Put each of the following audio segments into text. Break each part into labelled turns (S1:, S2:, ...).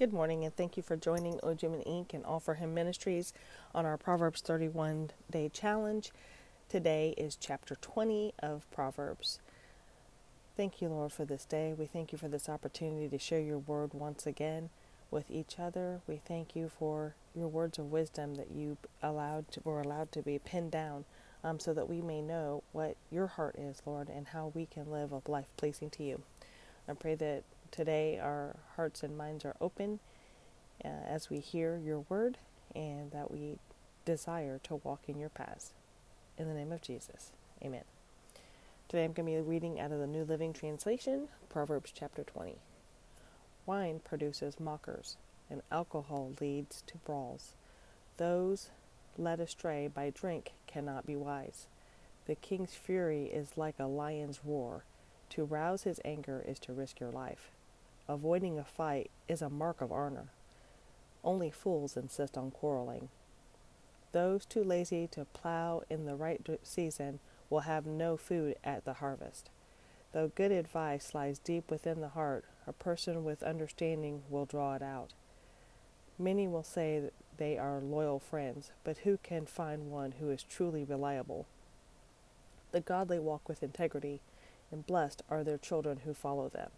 S1: Good morning, and thank you for joining Ojiman Inc. and All for Him Ministries on our Proverbs 31 day challenge. Today is chapter 20 of Proverbs. Thank you, Lord, for this day. We thank you for this opportunity to share your word once again with each other. We thank you for your words of wisdom that you allowed to, were allowed to be pinned down um, so that we may know what your heart is, Lord, and how we can live a life pleasing to you. I pray that today our hearts and minds are open uh, as we hear your word and that we desire to walk in your paths. In the name of Jesus, amen. Today I'm going to be reading out of the New Living Translation, Proverbs chapter 20. Wine produces mockers, and alcohol leads to brawls. Those led astray by drink cannot be wise. The king's fury is like a lion's roar. To rouse his anger is to risk your life. Avoiding a fight is a mark of honor. Only fools insist on quarreling. Those too lazy to plow in the right season will have no food at the harvest. Though good advice lies deep within the heart, a person with understanding will draw it out. Many will say that they are loyal friends, but who can find one who is truly reliable? The godly walk with integrity, and blessed are their children who follow them.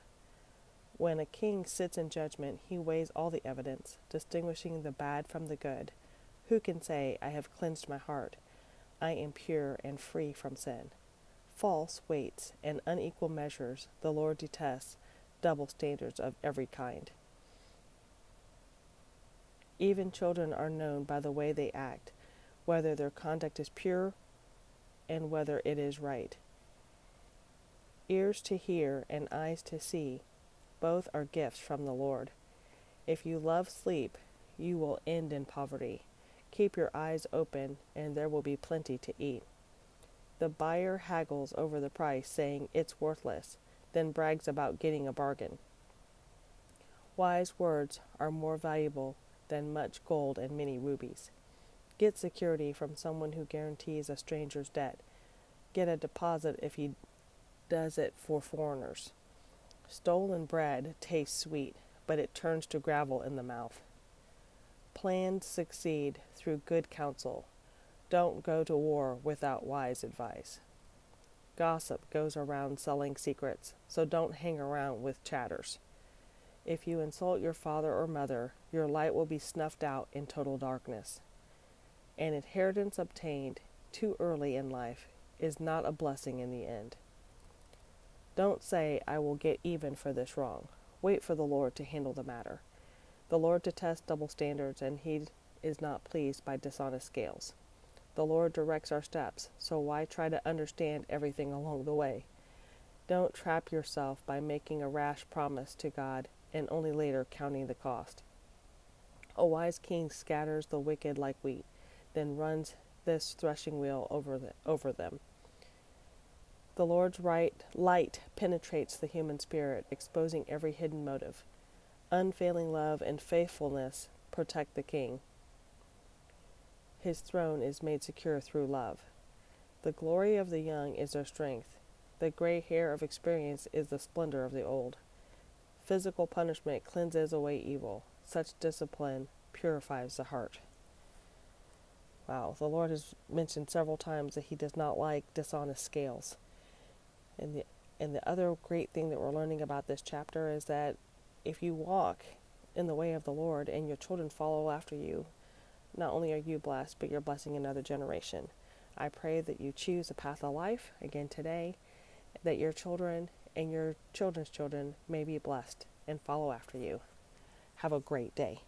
S1: When a king sits in judgment, he weighs all the evidence, distinguishing the bad from the good. Who can say, I have cleansed my heart? I am pure and free from sin. False weights and unequal measures the Lord detests, double standards of every kind. Even children are known by the way they act, whether their conduct is pure and whether it is right. Ears to hear and eyes to see both are gifts from the Lord. If you love sleep, you will end in poverty. Keep your eyes open, and there will be plenty to eat. The buyer haggles over the price, saying it's worthless, then brags about getting a bargain. Wise words are more valuable than much gold and many rubies. Get security from someone who guarantees a stranger's debt. Get a deposit if he does it for foreigners. Stolen bread tastes sweet, but it turns to gravel in the mouth. Plans succeed through good counsel. Don't go to war without wise advice. Gossip goes around selling secrets, so don't hang around with chatters. If you insult your father or mother, your light will be snuffed out in total darkness. An inheritance obtained too early in life is not a blessing in the end. Don't say, I will get even for this wrong. Wait for the Lord to handle the matter. The Lord detests double standards, and he is not pleased by dishonest scales. The Lord directs our steps, so why try to understand everything along the way? Don't trap yourself by making a rash promise to God and only later counting the cost. A wise king scatters the wicked like wheat, then runs this threshing wheel over, the, over them. The Lord's right light penetrates the human spirit, exposing every hidden motive. Unfailing love and faithfulness protect the king. His throne is made secure through love. The glory of the young is their strength. The gray hair of experience is the splendor of the old. Physical punishment cleanses away evil. Such discipline purifies the heart. Wow, the Lord has mentioned several times that He does not like dishonest scales. And the and the other great thing that we're learning about this chapter is that if you walk in the way of the Lord and your children follow after you, not only are you blessed, but you're blessing another generation. I pray that you choose a path of life again today, that your children and your children's children may be blessed and follow after you. Have a great day.